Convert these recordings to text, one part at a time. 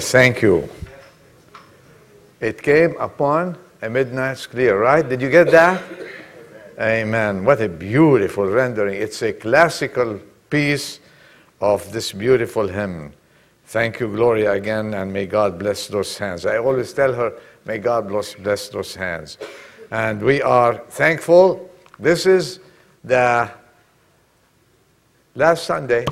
Glorious, thank you. It came upon a midnight's clear, right? Did you get that? Amen. What a beautiful rendering. It's a classical piece of this beautiful hymn. Thank you, Gloria, again, and may God bless those hands. I always tell her, may God bless, bless those hands. And we are thankful. This is the last Sunday.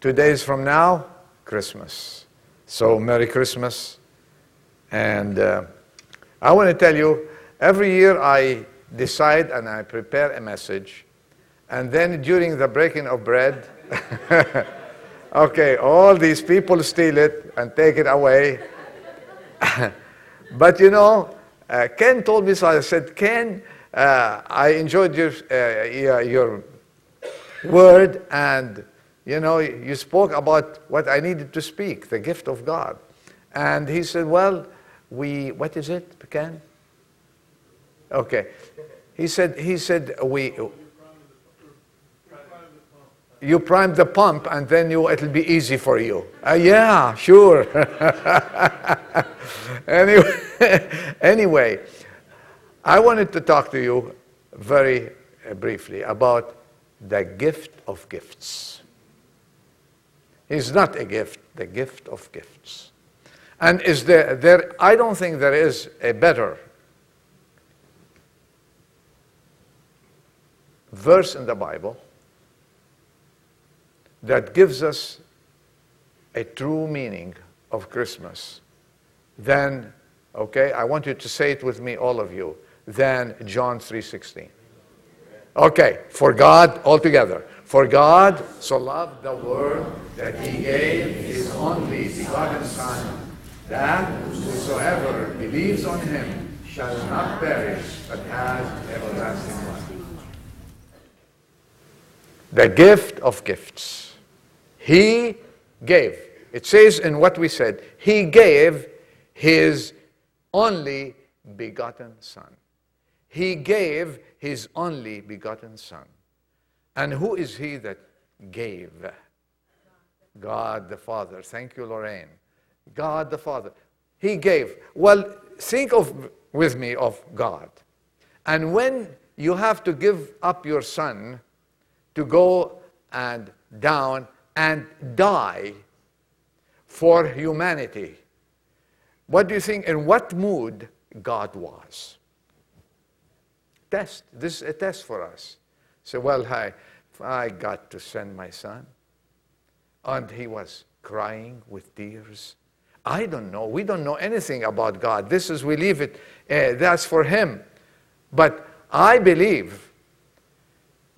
Two days from now, Christmas. So, Merry Christmas. And uh, I want to tell you, every year I decide and I prepare a message. And then during the breaking of bread, Okay, all these people steal it and take it away. but you know, uh, Ken told me so. I said, Ken, uh, I enjoyed your, uh, your word, and you know, you spoke about what I needed to speak, the gift of God. And he said, Well, we, what is it, Ken? Okay. He said, he said, we, you prime the pump and then you, it'll be easy for you. Uh, yeah, sure. anyway, anyway, I wanted to talk to you very uh, briefly about the gift of gifts. It's not a gift, the gift of gifts. And is there, there I don't think there is a better verse in the Bible that gives us a true meaning of Christmas, than, okay, I want you to say it with me, all of you, then John 3.16. Okay, for God, all together. For God so loved the world that he gave his only begotten Son, that whosoever believes on him shall not perish, but have everlasting life. The gift of gifts. He gave. It says in what we said, He gave His only begotten Son. He gave His only begotten Son. And who is He that gave? God the Father. Thank you, Lorraine. God the Father. He gave. Well, think of with me of God. And when you have to give up your son to go and down and die for humanity. What do you think? In what mood God was? Test. This is a test for us. So, well, I, I got to send my son. And he was crying with tears. I don't know. We don't know anything about God. This is, we leave it, uh, that's for him. But I believe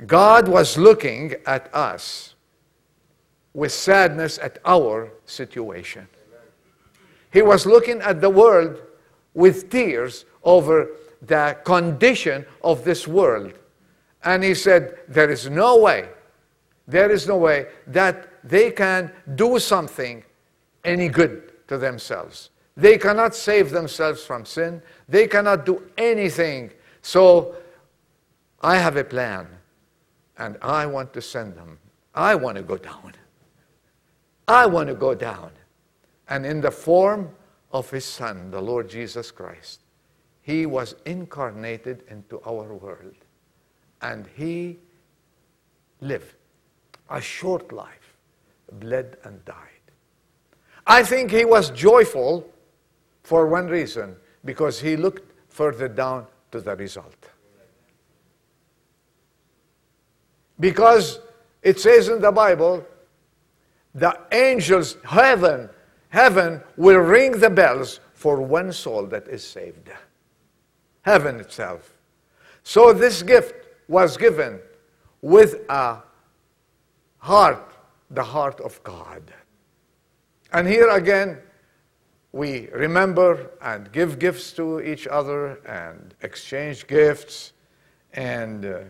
God was looking at us with sadness at our situation. He was looking at the world with tears over the condition of this world. And he said, There is no way, there is no way that they can do something any good to themselves. They cannot save themselves from sin. They cannot do anything. So I have a plan, and I want to send them. I want to go down. I want to go down. And in the form of his Son, the Lord Jesus Christ, he was incarnated into our world. And he lived a short life, bled and died. I think he was joyful for one reason because he looked further down to the result. Because it says in the Bible the angels, heaven, heaven will ring the bells for one soul that is saved. Heaven itself. So this gift was given with a heart, the heart of God. And here again, we remember and give gifts to each other and exchange gifts and uh,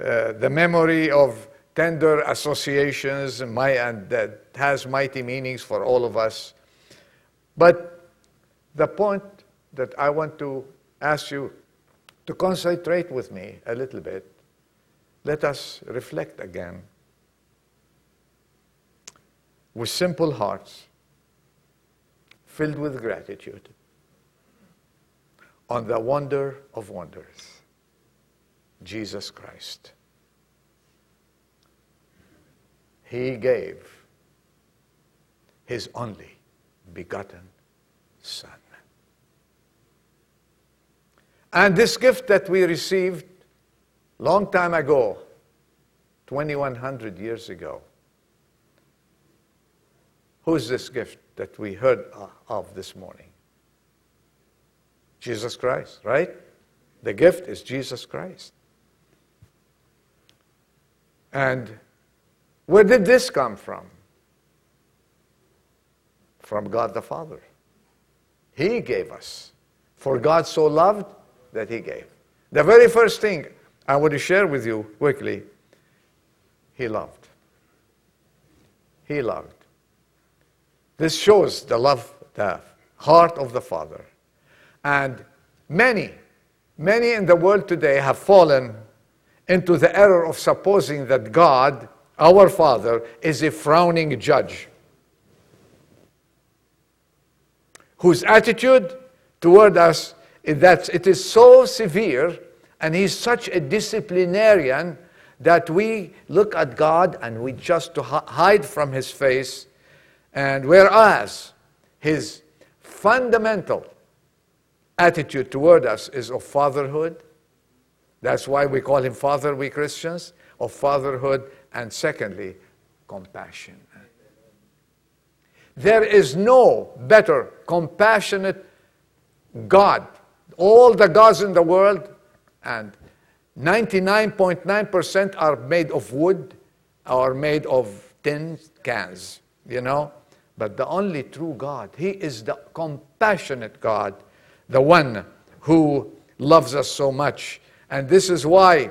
uh, the memory of tender associations my, and that has mighty meanings for all of us. But the point that I want to ask you to concentrate with me a little bit, let us reflect again with simple hearts, filled with gratitude, on the wonder of wonders, Jesus Christ. He gave his only begotten Son. And this gift that we received long time ago, 2100 years ago, who's this gift that we heard uh, of this morning? Jesus Christ, right? The gift is Jesus Christ. And where did this come from? From God the Father. He gave us. For God so loved that He gave. The very first thing I want to share with you quickly He loved. He loved. This shows the love, the heart of the Father. And many, many in the world today have fallen into the error of supposing that God, our Father, is a frowning judge whose attitude toward us that it is so severe and he's such a disciplinarian that we look at God and we just to hide from his face and whereas his fundamental attitude toward us is of fatherhood that's why we call him Father, we Christians, of fatherhood, and secondly, compassion. There is no better compassionate God. All the gods in the world, and 99.9% are made of wood or made of tin cans, you know. But the only true God, He is the compassionate God, the one who loves us so much and this is why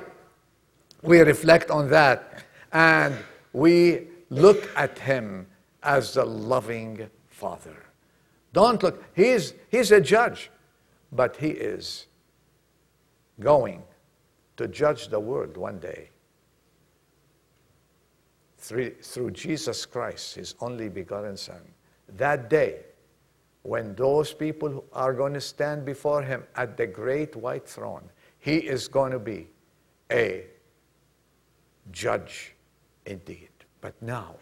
we reflect on that and we look at him as the loving Father. Don't look, he's, he's a judge, but he is going to judge the world one day through, Jesus Christ, his only begotten Son. That day, when those people are going to stand before him at the great white throne, he is going to be a judge indeed. But now,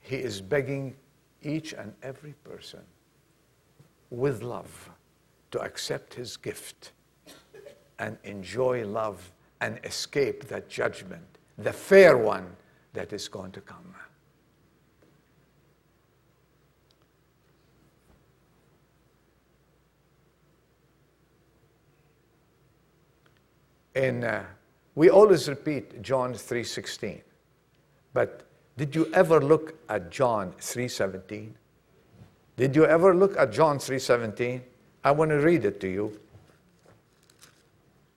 he is begging each and every person with love to accept his gift and enjoy love and escape that judgment, the fair one that is going to come. And uh, we always repeat John 3.16. But did you ever look at John 3.17? Did you ever look at John 3.17? I want to read it to you.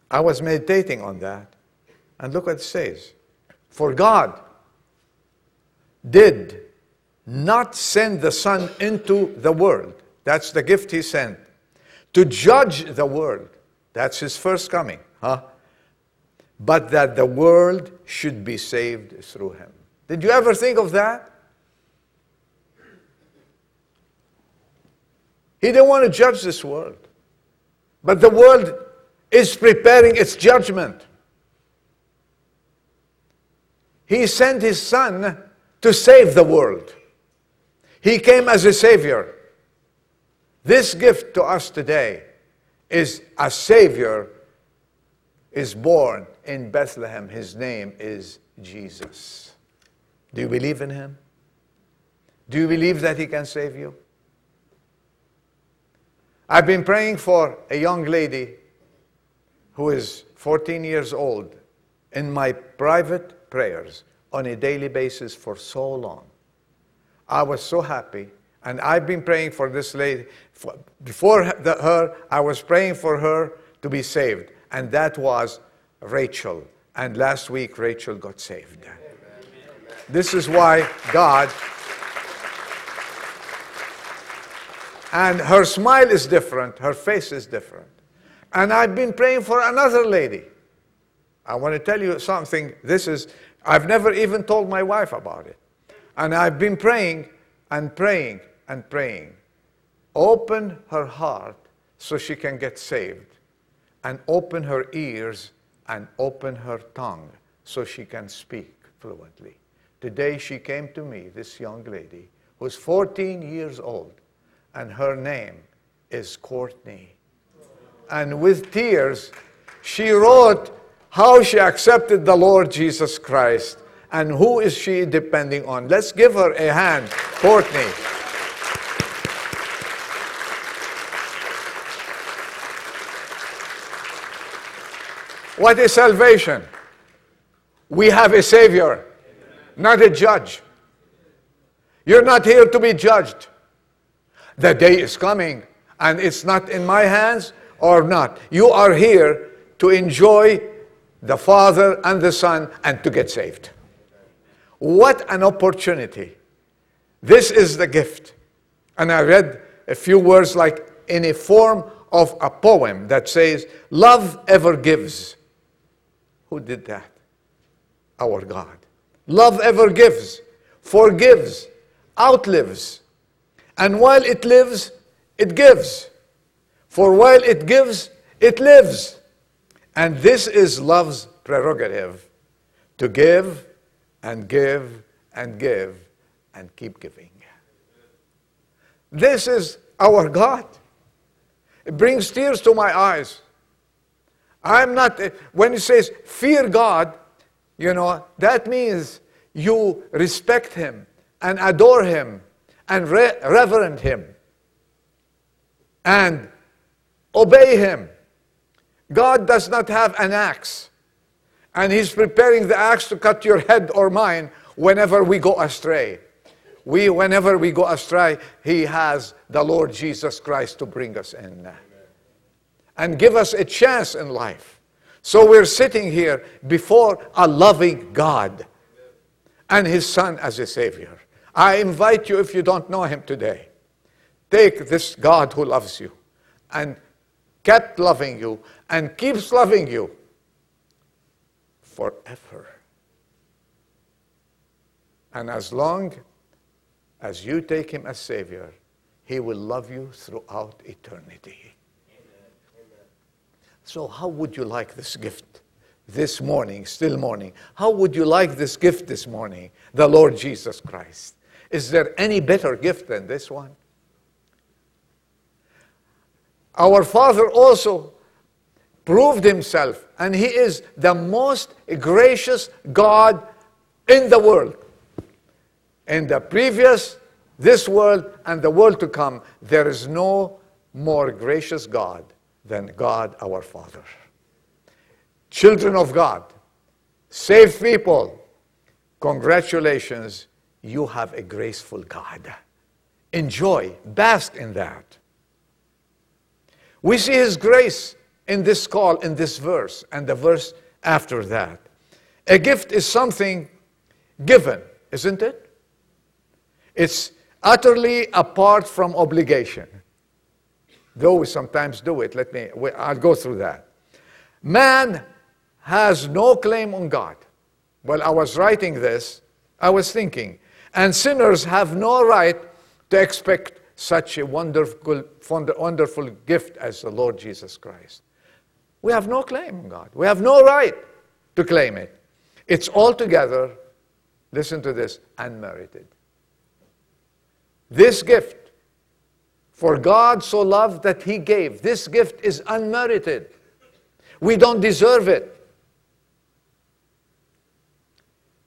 I was meditating on that. And look what it says. For God did not send the Son into the world. That's the gift He sent. To judge the world. That's His first coming. Huh? but that the world should be saved through him. Did you ever think of that? He didn't want to judge this world, but the world is preparing its judgment. He sent his son to save the world. He came as a savior. This gift to us today is a savior is born in Bethlehem. His name is Jesus. Do you believe in him? Do you believe that he can save you? I've been praying for a young lady who is 14 years old in my private prayers on a daily basis for so long. I was so happy. And I've been praying for this lady. before her, I was praying for her to be saved and that was Rachel. And last week, Rachel got saved. This is why God. And her smile is different, her face is different. And I've been praying for another lady. I want to tell you something. This is, I've never even told my wife about it. And I've been praying and praying and praying. Open her heart so she can get saved and open her ears and open her tongue so she can speak fluently. Today she came to me, this young lady, who's 14 years old, and her name is Courtney. And with tears, she wrote how she accepted the Lord Jesus Christ and who is she depending on. Let's give her a hand, Courtney. What is salvation? We have a Savior, not a judge. You're not here to be judged. The day is coming, and it's not in my hands or not. You are here to enjoy the Father and the Son and to get saved. What an opportunity. This is the gift. And I read a few words like in a form of a poem that says, Love ever gives. Who did that? Our God. Love ever gives, forgives, outlives. And while it lives, it gives. For while it gives, it lives. And this is love's prerogative to give and give and give and keep giving. This is our God. It brings tears to my eyes. I'm not, eh, when he says fear God, you know, that means you respect Him and adore Him and re- reverend Him and obey Him. God does not have an axe, and He's preparing the axe to cut your head or mine whenever we go astray. We, whenever we go astray, He has the Lord Jesus Christ to bring us in and give us a chance in life. So we're sitting here before a loving God and His Son as a Savior. I invite you, if you don't know Him today, take this God who loves you and kept loving you and keeps loving you forever. And as long as you take Him as Savior, He will love you throughout eternity. So, how would you like this gift this morning, still morning? How would you like this gift this morning, the Lord Jesus Christ? Is there any better gift than this one? Our Father also proved himself, and he is the most gracious God in the world. In the previous, this world, and the world to come, there is no more gracious God than God our Father. Children of God, saved people, congratulations, you have a graceful God. Enjoy, bask in that. We see His grace in this call, in this verse, and the verse after that. A gift is something given, isn't it? It's utterly apart from obligation though we sometimes do it. Let me, I'll go through that. Man has no claim on God. While I was writing this, I was thinking, and sinners have no right to expect such a wonderful, wonderful gift as the Lord Jesus Christ. We have no claim on God. We have no right to claim it. It's altogether, listen to this, unmerited. This gift for God so loved that He gave. This gift is unmerited. We don't deserve it.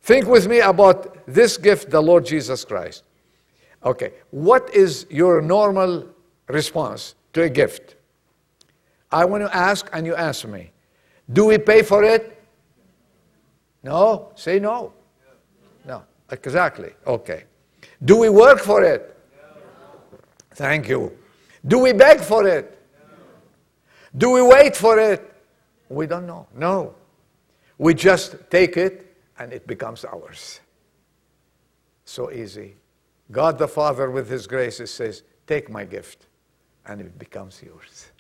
Think with me about this gift, the Lord Jesus Christ. Okay, what is your normal response to a gift? I want to ask and you answer me. Do we pay for it? No? Say no. No, exactly. Okay. Do we work for it? Thank you. Do we beg for it? Do we wait for it? We don't know. No. We just take it and it becomes ours. So easy. God the Father, with His graces, says, Take my gift, and it becomes yours.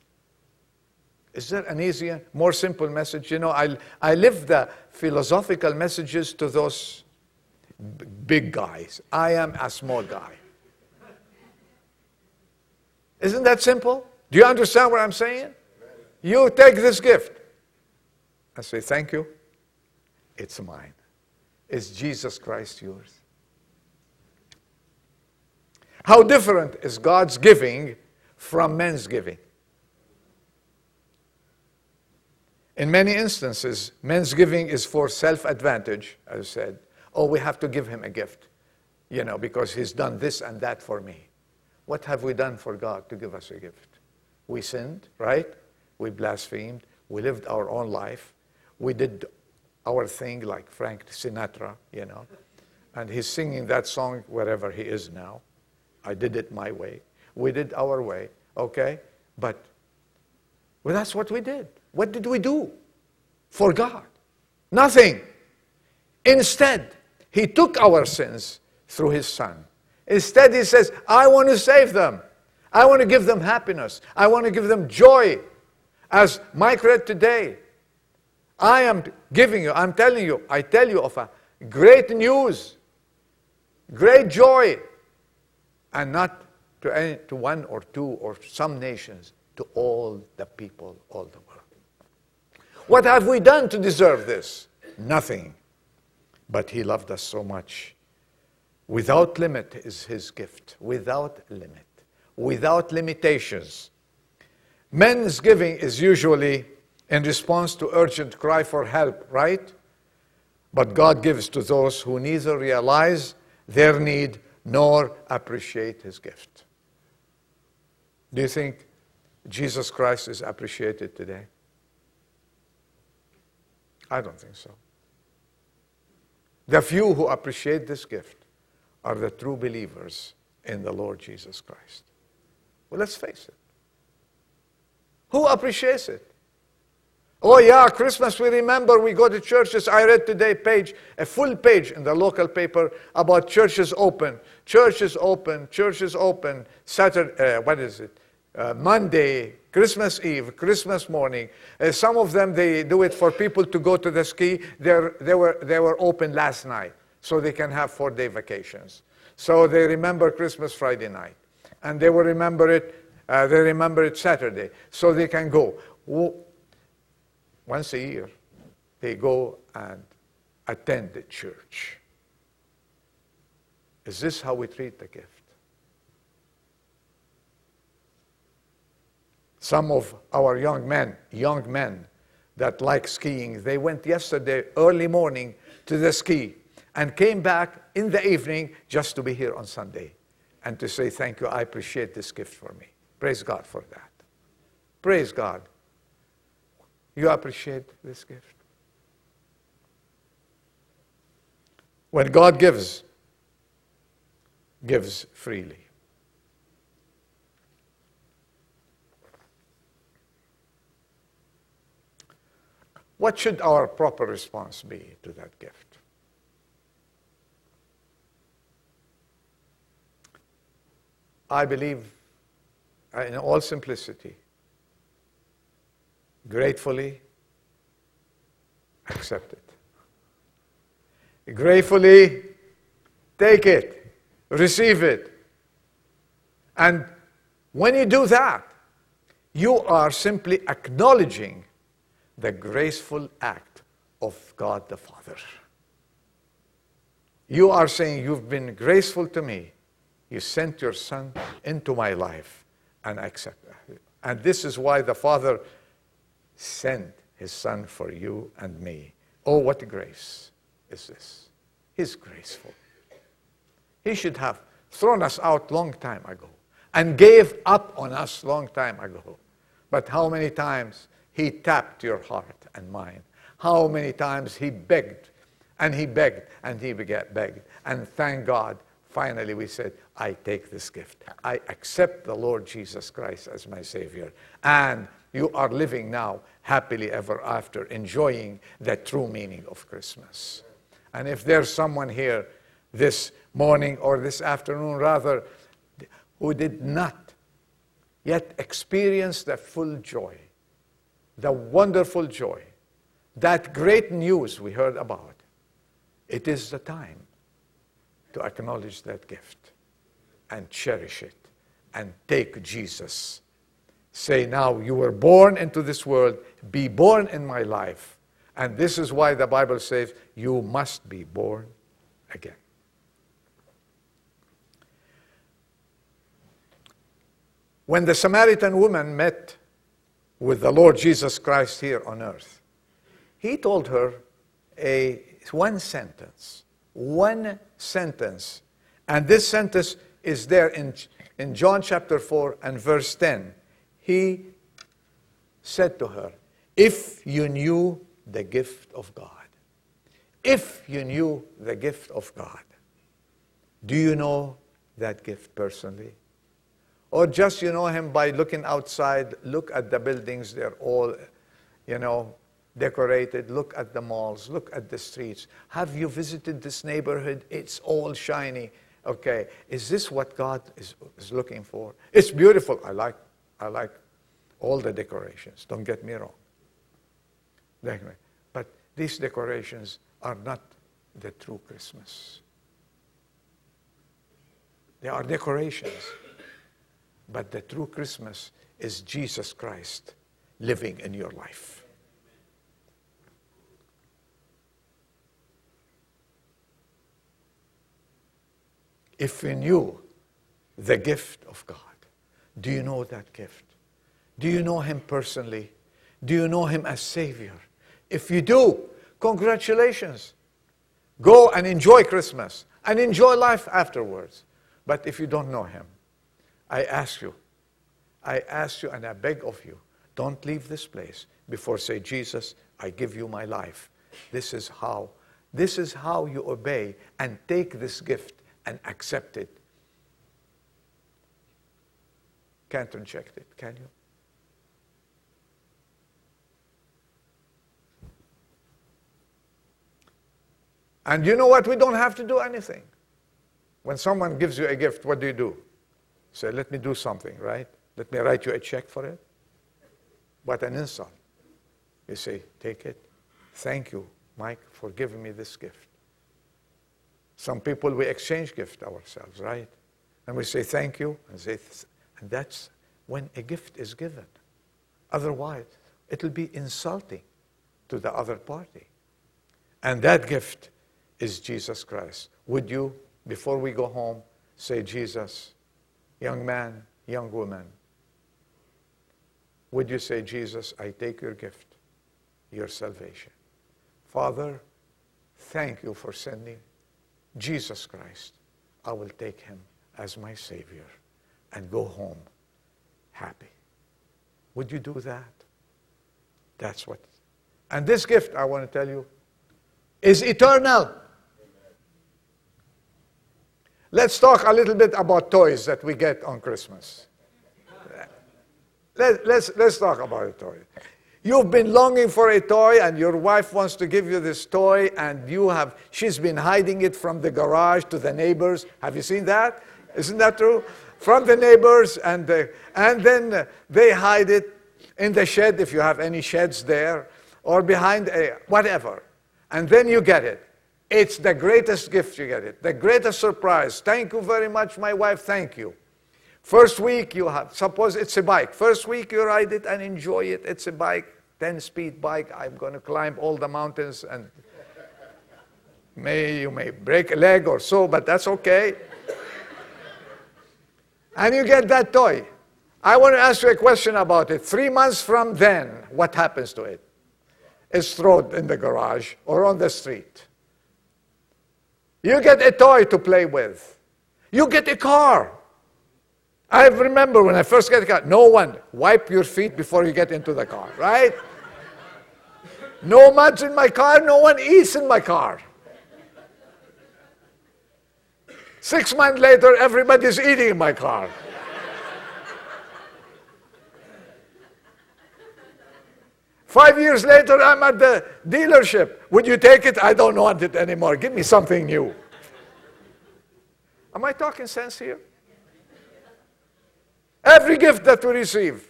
Is there an easier, more simple message? You know, I, I live the philosophical messages to those big guys. I am a small guy. Isn't that simple? Do you understand what I'm saying? You take this gift. I say, Thank you. It's mine. Is Jesus Christ yours? How different is God's giving from men's giving? In many instances, men's giving is for self advantage, as I said. Oh, we have to give him a gift, you know, because he's done this and that for me. What have we done for God to give us a gift? We sinned, right? We blasphemed. We lived our own life. We did our thing like Frank Sinatra, you know. And he's singing that song wherever he is now. I did it my way. We did our way, okay? But well, that's what we did. What did we do for God? Nothing. Instead, he took our sins through his son. Instead, he says, I want to save them. I want to give them happiness. I want to give them joy. As Mike read today, I am giving you, I'm telling you, I tell you of a great news, great joy, and not to, any, to one or two or some nations, to all the people, all the world. What have we done to deserve this? Nothing. But He loved us so much. Without limit is His gift. Without limit. Without limitations. Men's giving is usually in response to urgent cry for help, right? But God gives to those who neither realize their need nor appreciate his gift. Do you think Jesus Christ is appreciated today? I don't think so. The few who appreciate this gift are the true believers in the Lord Jesus Christ. Well, let's face it. Who appreciates it? Oh, yeah, Christmas, we remember we go to churches. I read today page, a full page in the local paper about churches open. Churches open, churches open, Saturday, uh, what is it? Uh, Monday, Christmas Eve, Christmas morning. Uh, some of them, they do it for people to go to the ski. They're, they, were, they were open last night, so they can have four-day vacations. So they remember Christmas Friday night. And they will remember it, uh, they remember it Saturday, so they can go once a year, they go and attend the church. Is this how we treat the gift? Some of our young men, young men that like skiing, they went yesterday early morning to the ski and came back in the evening just to be here on Sunday and to say thank you. I appreciate this gift for me. Praise God for that. Praise God. You appreciate this gift. When God gives, gives freely. What should our proper response be to that gift? I believe, in all simplicity, gratefully accept it. Gratefully take it, receive it. And when you do that, you are simply acknowledging the graceful act of God the Father. You are saying, You've been graceful to me. You sent your Son into my life, and I accept. And this is why the Father sent his son for you and me. Oh, what grace is this? He's graceful. He should have thrown us out long time ago and gave up on us long time ago. But how many times he tapped your heart and mine? How many times he begged and he begged and he begged. And thank God, finally we said, I take this gift. I accept the Lord Jesus Christ as my Savior. And you are living now happily ever after, enjoying the true meaning of Christmas. And if there's someone here this morning or this afternoon, rather, who did not yet experience the full joy, the wonderful joy, that great news we heard about, it is the time to acknowledge that gift and cherish it and take Jesus say, Now you were born into this world, be born in my life. And this is why the Bible says, You must be born again. When the Samaritan woman met with the Lord Jesus Christ here on earth, he told her a one sentence. One sentence. And this sentence is there in, in John chapter 4 and verse 10. He said to her, If you knew the gift of God, if you knew the gift of God, do you know that gift personally? Or just you know him by looking outside, look at the buildings, they're all, you know, decorated. Look at the malls, look at the streets. Have you visited this neighborhood? It's all shiny. Okay, is this what God is, is looking for? It's beautiful. I like, I like all the decorations. Don't get me wrong. But these decorations are not the true Christmas. They are decorations. But the true Christmas is Jesus Christ living in your life. If we knew the gift of God, do you know that gift? Do you know Him personally? Do you know Him as Savior? If you do, congratulations. Go and enjoy Christmas and enjoy life afterwards. But if you don't know Him, I ask you, I ask you and I beg of you, don't leave this place before say, Jesus, I give you my life. This is how, this is how you obey and take this gift and accept it. Can't reject it, can you? And you know what? We don't have to do anything. When someone gives you a gift, what do you do? Say, let me do something, right? Let me write you a check for it. What an insult. You say, take it. Thank you, Mike, for giving me this gift. Some people, we exchange gift ourselves, right? And we say thank you, and, say, and that's when a gift is given. Otherwise, it'll be insulting to the other party. And that gift is Jesus Christ. Would you, before we go home, say, Jesus, young man, young woman, would you say, Jesus, I take your gift, your salvation? Father, thank you for sending Jesus Christ. I will take him as my Savior and go home happy. Would you do that? That's what. And this gift, I want to tell you, is eternal. Let's talk a little bit about toys that we get on Christmas. Let, let's, let's talk about a toy. You've been longing for a toy and your wife wants to give you this toy and you have, she's been hiding it from the garage to the neighbors. Have you seen that? Isn't that true? From the neighbors and, the, and then uh, they hide it in the shed if you have any sheds there or behind a, whatever. And then you get it. It's the greatest gift you get it, the greatest surprise. Thank you very much, my wife, thank you. First week you have, suppose it's a bike. First week you ride it and enjoy it. It's a bike, 10 speed bike. I'm going to climb all the mountains and may you may break a leg or so, but that's okay. and you get that toy. I want to ask you a question about it. Three months from then, what happens to it? It's thrown in the garage or on the street. You get a toy to play with. You get a car. I remember when I first got a car, no one wipe your feet before you get into the car, right? No muds in my car, no one eats in my car. Six months later, everybody's eating in my car. Five years later, I'm at the dealership. Would you take it? I don't want it anymore. Give me something new. Am I talking sense here? Every gift that we receive,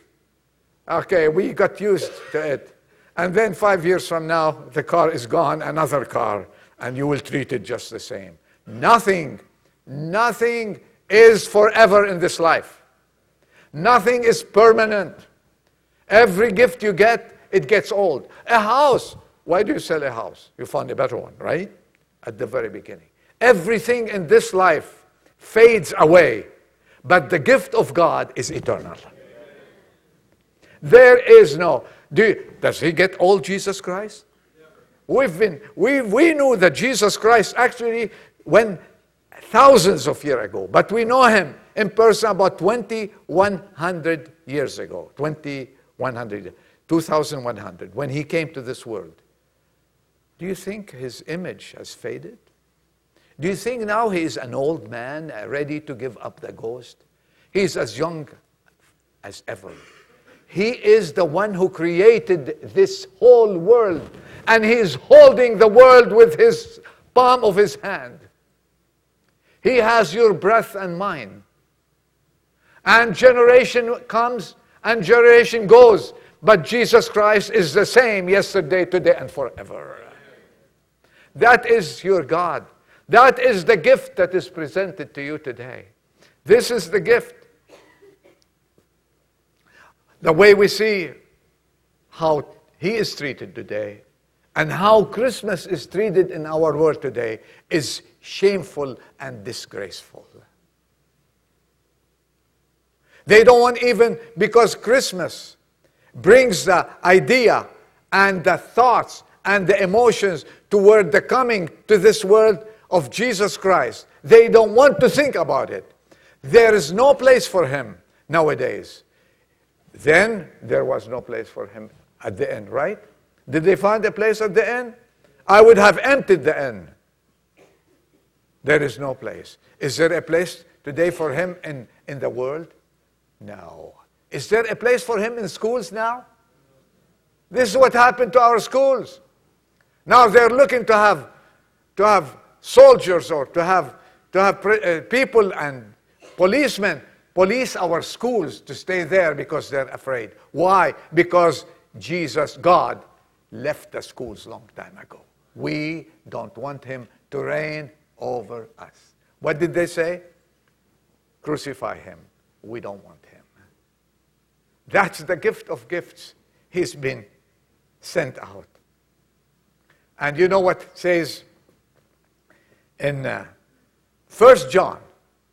okay, we got used to it. And then five years from now, the car is gone, another car, and you will treat it just the same. Nothing, nothing is forever in this life. Nothing is permanent. Every gift you get, it gets old. A house. Why do you sell a house? You find a better one, right? At the very beginning. Everything in this life fades away. But the gift of God is eternal. There is no. Do you, does he get old, Jesus Christ? We've been, we, we knew that Jesus Christ actually went thousands of years ago, but we know him in person about 2,100 years ago. 2,100, 2,100, when he came to this world. Do you think his image has faded? Do you think now he is an old man uh, ready to give up the ghost? He is as young as ever. He is the one who created this whole world, and He is holding the world with His palm of His hand. He has your breath and mine. And generation comes and generation goes, but Jesus Christ is the same yesterday, today, and forever. That is your God. That is the gift that is presented to you today. This is the gift the way we see how he is treated today and how Christmas is treated in our world today is shameful and disgraceful. They don't want even because Christmas brings the idea and the thoughts and the emotions toward the coming to this world of Jesus Christ. They don't want to think about it. There is no place for him nowadays. Then there was no place for him at the end, right? Did they find a place at the end? I would have emptied the end. There is no place. Is there a place today for him in, in the world? No. Is there a place for him in schools now? This is what happened to our schools. Now they're looking to have, to have soldiers or to have, to have uh, people and policemen police our schools to stay there because they're afraid. Why? Because Jesus, God, left the schools long time ago. We don't want him to reign over us. What did they say? Crucify him. We don't want. That's the gift of gifts. He's been sent out. And you know what says in uh, 1 John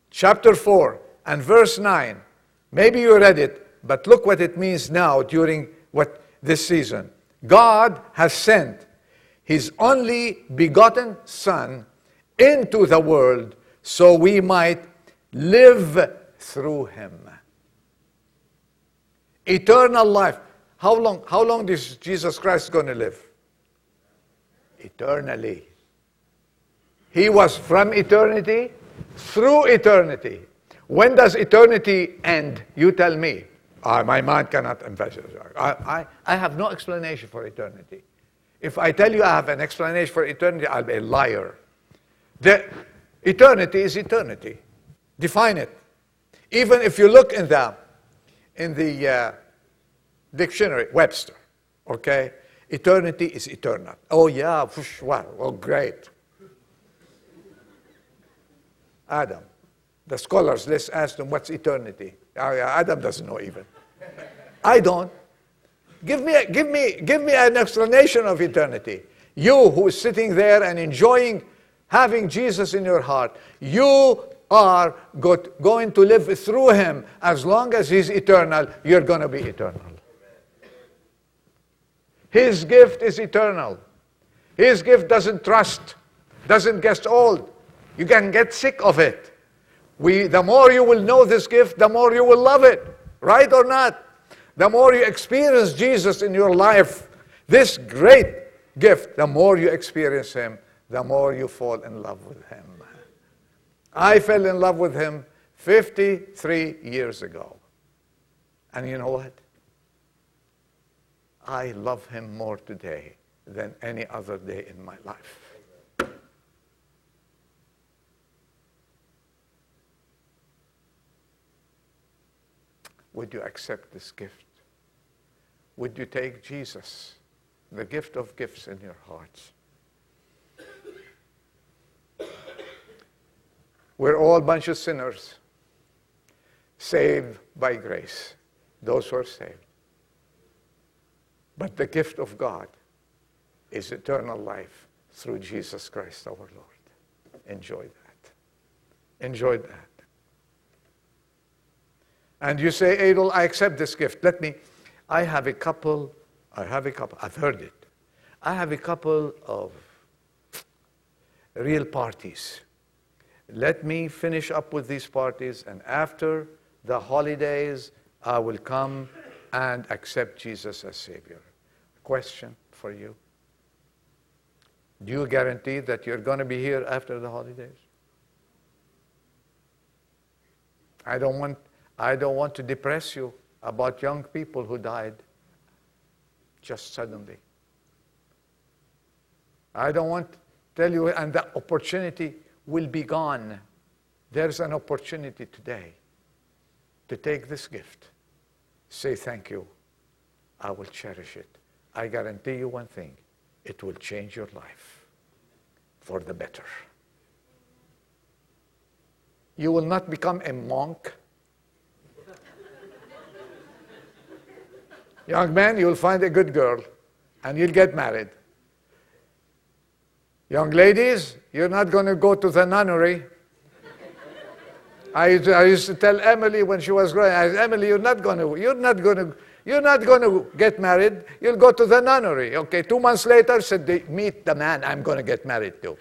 chapter 4 and verse 9. Maybe you read it, but look what it means now during what this season. God has sent his only begotten Son into the world so we might live through him. Eternal life. How long, how long is Jesus Christ going to live? Eternally. He was from eternity through eternity. When does eternity end? You tell me. Uh, my mind cannot envision. I, I, I have no explanation for eternity. If I tell you I have an explanation for eternity, I'll be a liar. The, eternity is eternity. Define it. Even if you look in the, in the uh, dictionary, Webster, okay? Eternity is eternal. Oh, yeah, whoosh, wow, oh, great. Adam, the scholars, let's ask them what's eternity. Oh, Adam doesn't know even. I don't. Give me, give, me, give me an explanation of eternity. You who is sitting there and enjoying having Jesus in your heart, you are got, going to live through him. As long as he's eternal, you're going to be eternal. His gift is eternal. His gift doesn't trust, doesn't get old. You can get sick of it. We, the more you will know this gift, the more you will love it. Right or not? The more you experience Jesus in your life, this great gift, the more you experience Him, the more you fall in love with Him. I fell in love with Him 53 years ago. And you know what? I love Him more today than any other day in my life. Would you accept this gift? Would you take Jesus, the gift of gifts, in your hearts? We're all a bunch of sinners, saved by grace, those who are saved. But the gift of God is eternal life through Jesus Christ our Lord. Enjoy that. Enjoy that. And you say, Adel, I accept this gift. Let me, I have a couple, I have a couple, I've heard it. I have a couple of real parties. Let me finish up with these parties, and after the holidays, I will come and accept Jesus as Savior. Question for you Do you guarantee that you're going to be here after the holidays? I don't want, I don't want to depress you about young people who died just suddenly. I don't want to tell you, and the opportunity will be gone. There's an opportunity today to take this gift, say thank you. I will cherish it. I guarantee you one thing it will change your life for the better. You will not become a monk. Young man, you'll find a good girl and you'll get married. Young ladies, you're not going to go to the nunnery. I, I used to tell Emily when she was growing, I said, Emily, you're not going to, you're not going to, you're not going to get married. You'll go to the nunnery. Okay, two months later, she said, meet the man I'm going to get married to.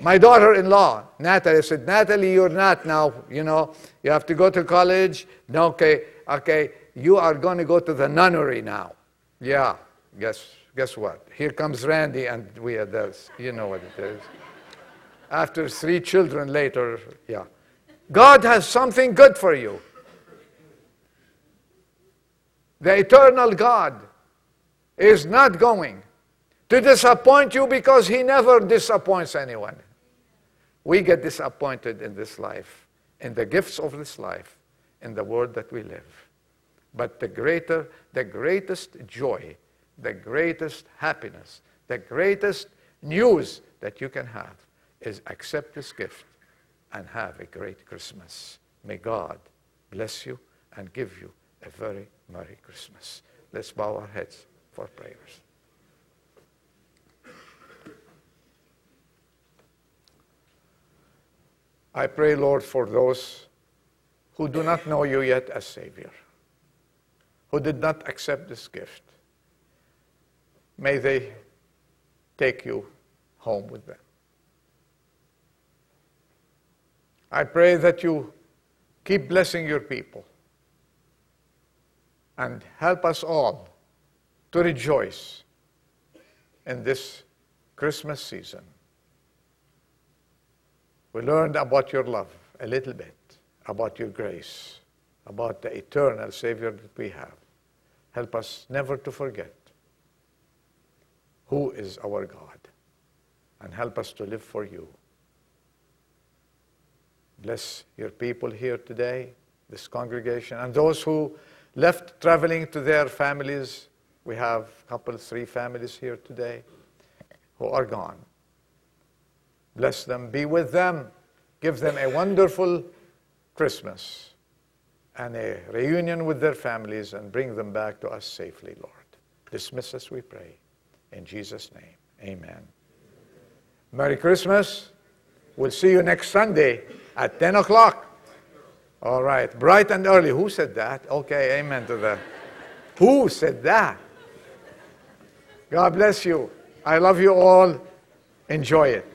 My daughter-in-law, Natalie, said, Natalie, you're not now, you know, you have to go to college. No, okay, okay, you are going to go to the nunnery now. Yeah, guess, guess what? Here comes Randy and we are this. You know what it is. After three children later, yeah. God has something good for you. The eternal God is not going to disappoint you because he never disappoints anyone. We get disappointed in this life, in the gifts of this life, in the world that we live. But the greater, the greatest joy, the greatest happiness, the greatest news that you can have is accept this gift and have a great Christmas. May God bless you and give you a very Merry Christmas. Let's bow our heads for prayers. I pray, Lord, for those who do not know you yet as Savior, who did not accept this gift. May they take you home with them. I pray that you keep blessing your people and help us all to rejoice in this Christmas season. We learned about your love a little bit, about your grace, about the eternal Savior that we have. Help us never to forget who is our God and help us to live for you. Bless your people here today, this congregation, and those who left traveling to their families. We have a couple, three families here today who are gone. Bless them, be with them, give them a wonderful Christmas and a reunion with their families and bring them back to us safely, Lord. Dismiss us, we pray. In Jesus' name, amen. Merry Christmas. We'll see you next Sunday at 10 o'clock. All right, bright and early. Who said that? Okay, amen to that. Who said that? God bless you. I love you all. Enjoy it.